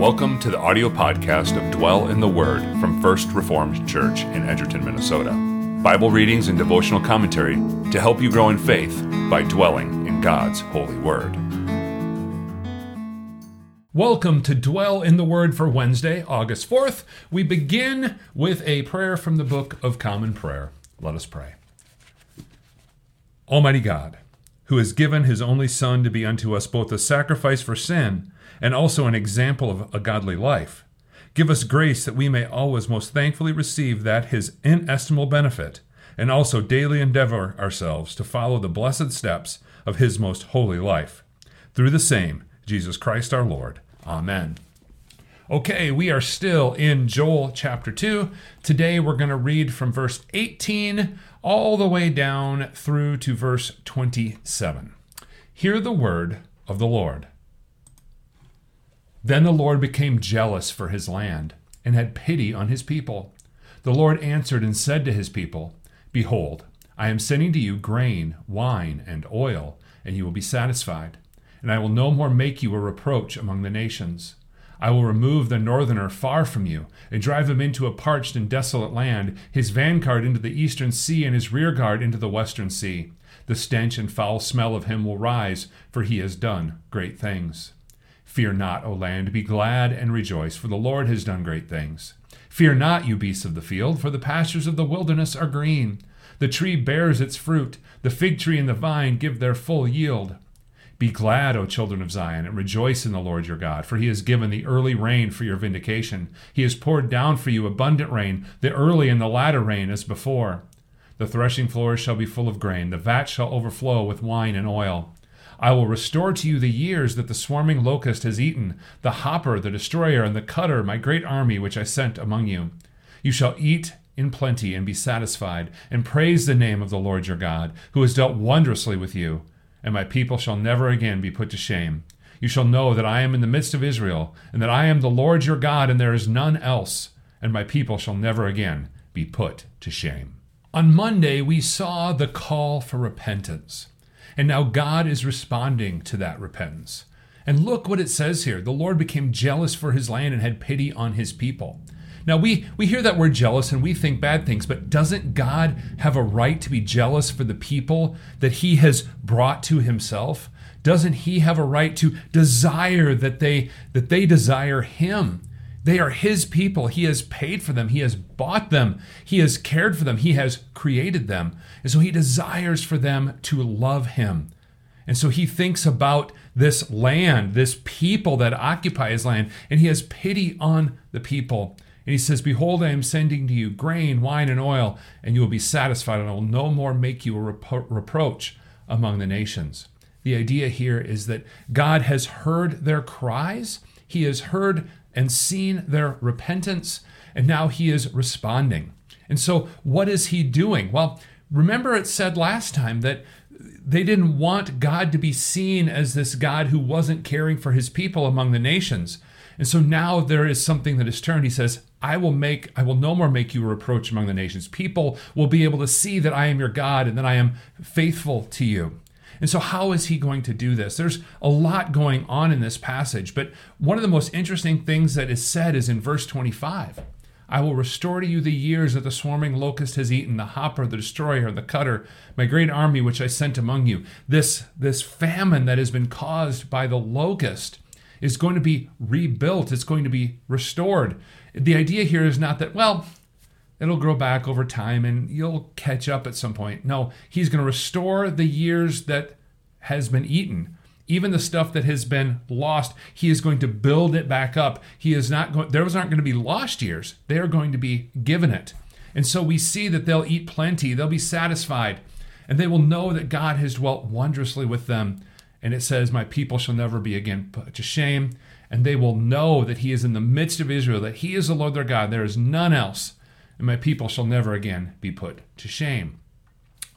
Welcome to the audio podcast of Dwell in the Word from First Reformed Church in Edgerton, Minnesota. Bible readings and devotional commentary to help you grow in faith by dwelling in God's holy word. Welcome to Dwell in the Word for Wednesday, August 4th. We begin with a prayer from the Book of Common Prayer. Let us pray. Almighty God, who has given his only Son to be unto us both a sacrifice for sin and also an example of a godly life. Give us grace that we may always most thankfully receive that his inestimable benefit, and also daily endeavor ourselves to follow the blessed steps of his most holy life. Through the same, Jesus Christ our Lord. Amen. Okay, we are still in Joel chapter 2. Today we're going to read from verse 18 all the way down through to verse 27. Hear the word of the Lord. Then the Lord became jealous for his land and had pity on his people. The Lord answered and said to his people, Behold, I am sending to you grain, wine, and oil, and you will be satisfied. And I will no more make you a reproach among the nations. I will remove the northerner far from you, and drive him into a parched and desolate land, his vanguard into the eastern sea, and his rearguard into the western sea. The stench and foul smell of him will rise, for he has done great things. Fear not, O land, be glad and rejoice, for the Lord has done great things. Fear not, you beasts of the field, for the pastures of the wilderness are green. The tree bears its fruit, the fig tree and the vine give their full yield. Be glad, O children of Zion, and rejoice in the Lord your God, for he has given the early rain for your vindication. He has poured down for you abundant rain, the early and the latter rain as before. The threshing floors shall be full of grain, the vat shall overflow with wine and oil. I will restore to you the years that the swarming locust has eaten, the hopper, the destroyer, and the cutter, my great army which I sent among you. You shall eat in plenty and be satisfied, and praise the name of the Lord your God, who has dealt wondrously with you. And my people shall never again be put to shame. You shall know that I am in the midst of Israel, and that I am the Lord your God, and there is none else, and my people shall never again be put to shame. On Monday, we saw the call for repentance. And now God is responding to that repentance. And look what it says here the Lord became jealous for his land and had pity on his people. Now, we, we hear that we're jealous and we think bad things, but doesn't God have a right to be jealous for the people that he has brought to himself? Doesn't he have a right to desire that they, that they desire him? They are his people. He has paid for them. He has bought them. He has cared for them. He has created them. And so he desires for them to love him. And so he thinks about this land, this people that occupy his land, and he has pity on the people. And he says, Behold, I am sending to you grain, wine, and oil, and you will be satisfied, and I will no more make you a repro- reproach among the nations. The idea here is that God has heard their cries, he has heard and seen their repentance, and now he is responding. And so, what is he doing? Well, remember it said last time that they didn't want God to be seen as this God who wasn't caring for his people among the nations. And so now there is something that is turned. He says, I will make, I will no more make you a reproach among the nations. People will be able to see that I am your God and that I am faithful to you. And so, how is he going to do this? There's a lot going on in this passage, but one of the most interesting things that is said is in verse 25. I will restore to you the years that the swarming locust has eaten, the hopper, the destroyer, the cutter, my great army which I sent among you. This, this famine that has been caused by the locust is going to be rebuilt, it's going to be restored. The idea here is not that, well, it'll grow back over time and you'll catch up at some point. No, he's going to restore the years that has been eaten. Even the stuff that has been lost, he is going to build it back up. He is not going those aren't going to be lost years. They are going to be given it. And so we see that they'll eat plenty, they'll be satisfied, and they will know that God has dwelt wondrously with them. And it says, My people shall never be again put to shame. And they will know that he is in the midst of Israel, that he is the Lord their God. There is none else and my people shall never again be put to shame.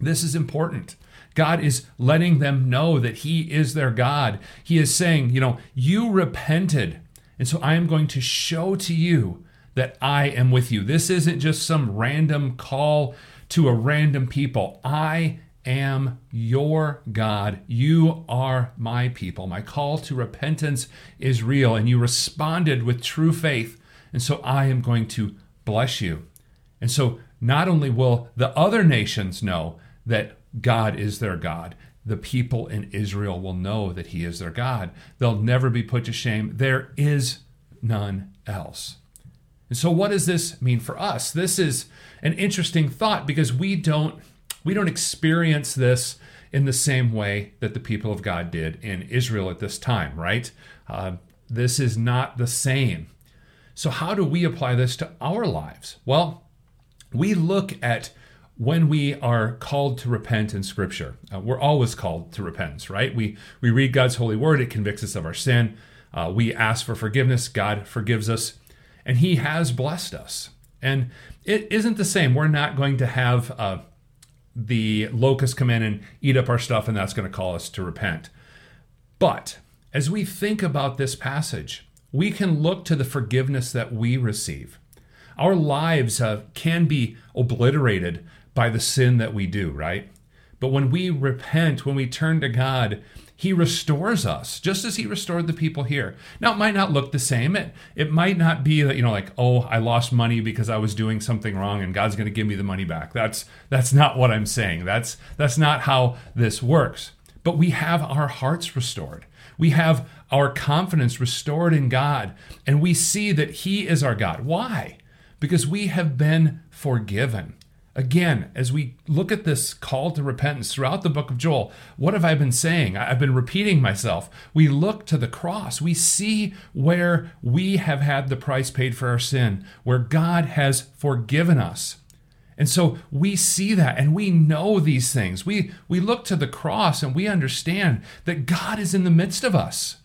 This is important. God is letting them know that He is their God. He is saying, you know, you repented, and so I am going to show to you that I am with you. This isn't just some random call to a random people. I am your God. You are my people. My call to repentance is real, and you responded with true faith. And so I am going to bless you. And so not only will the other nations know that God is their God, the people in Israel will know that He is their God. They'll never be put to shame. There is none else. And so what does this mean for us? This is an interesting thought because we don't we don't experience this in the same way that the people of God did in Israel at this time, right? Uh, this is not the same. So, how do we apply this to our lives? Well, we look at when we are called to repent in Scripture. Uh, we're always called to repentance, right? We we read God's holy word; it convicts us of our sin. Uh, we ask for forgiveness; God forgives us, and He has blessed us. And it isn't the same. We're not going to have uh, the locusts come in and eat up our stuff, and that's going to call us to repent. But as we think about this passage, we can look to the forgiveness that we receive. Our lives uh, can be obliterated by the sin that we do, right? But when we repent, when we turn to God, he restores us, just as He restored the people here. Now, it might not look the same. It, it might not be that, you know, like, oh, I lost money because I was doing something wrong and God's going to give me the money back. That's, that's not what I'm saying. That's, that's not how this works. But we have our hearts restored. We have our confidence restored in God, and we see that He is our God. Why? Because we have been forgiven. Again, as we look at this call to repentance throughout the book of Joel, what have I been saying? I've been repeating myself. We look to the cross. We see where we have had the price paid for our sin, where God has forgiven us. And so we see that and we know these things. We, we look to the cross and we understand that God is in the midst of us.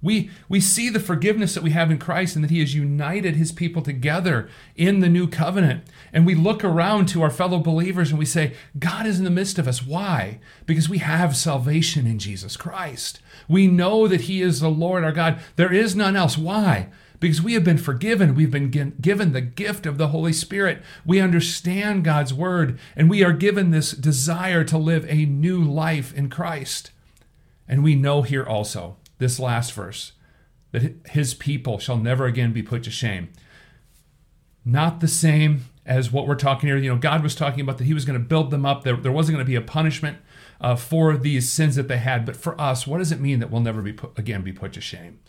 We, we see the forgiveness that we have in Christ and that He has united His people together in the new covenant. And we look around to our fellow believers and we say, God is in the midst of us. Why? Because we have salvation in Jesus Christ. We know that He is the Lord our God. There is none else. Why? Because we have been forgiven. We've been given the gift of the Holy Spirit. We understand God's word and we are given this desire to live a new life in Christ. And we know here also this last verse that his people shall never again be put to shame. Not the same as what we're talking here. You know, God was talking about that he was going to build them up. There, there wasn't going to be a punishment uh, for these sins that they had. But for us, what does it mean that we'll never be put, again be put to shame?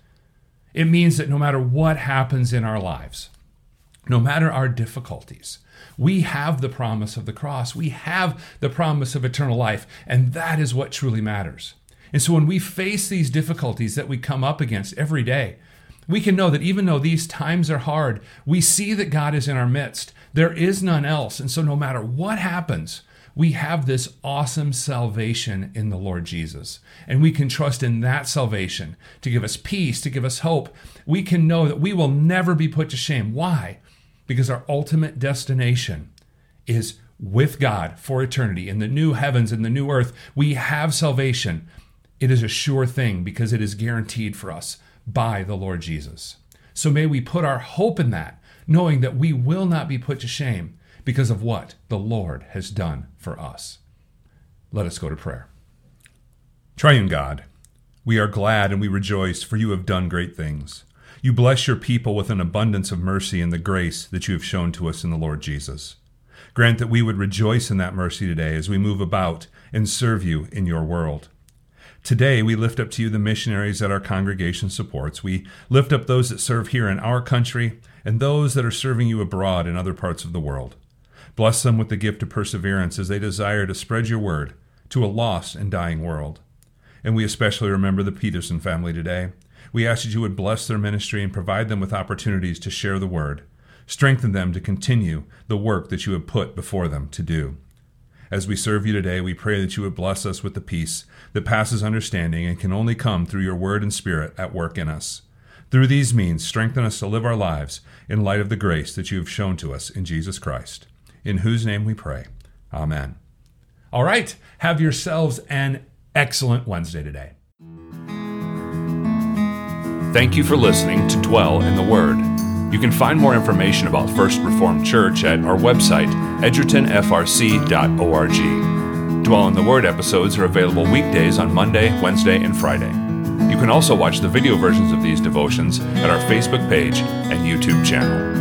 It means that no matter what happens in our lives, no matter our difficulties, we have the promise of the cross. We have the promise of eternal life. And that is what truly matters. And so when we face these difficulties that we come up against every day, we can know that even though these times are hard, we see that God is in our midst. There is none else. And so no matter what happens, we have this awesome salvation in the Lord Jesus. And we can trust in that salvation to give us peace, to give us hope. We can know that we will never be put to shame. Why? Because our ultimate destination is with God for eternity in the new heavens and the new earth. We have salvation. It is a sure thing because it is guaranteed for us by the Lord Jesus. So may we put our hope in that, knowing that we will not be put to shame because of what the Lord has done for us. Let us go to prayer. Triune God, we are glad and we rejoice, for you have done great things. You bless your people with an abundance of mercy and the grace that you have shown to us in the Lord Jesus. Grant that we would rejoice in that mercy today as we move about and serve you in your world. Today, we lift up to you the missionaries that our congregation supports. We lift up those that serve here in our country and those that are serving you abroad in other parts of the world. Bless them with the gift of perseverance as they desire to spread your word to a lost and dying world. And we especially remember the Peterson family today. We ask that you would bless their ministry and provide them with opportunities to share the word. Strengthen them to continue the work that you have put before them to do. As we serve you today, we pray that you would bless us with the peace that passes understanding and can only come through your word and spirit at work in us. Through these means, strengthen us to live our lives in light of the grace that you have shown to us in Jesus Christ, in whose name we pray. Amen. All right, have yourselves an excellent Wednesday today. Thank you for listening to Dwell in the Word. You can find more information about First Reformed Church at our website, edgertonfrc.org. Dwell in the Word episodes are available weekdays on Monday, Wednesday, and Friday. You can also watch the video versions of these devotions at our Facebook page and YouTube channel.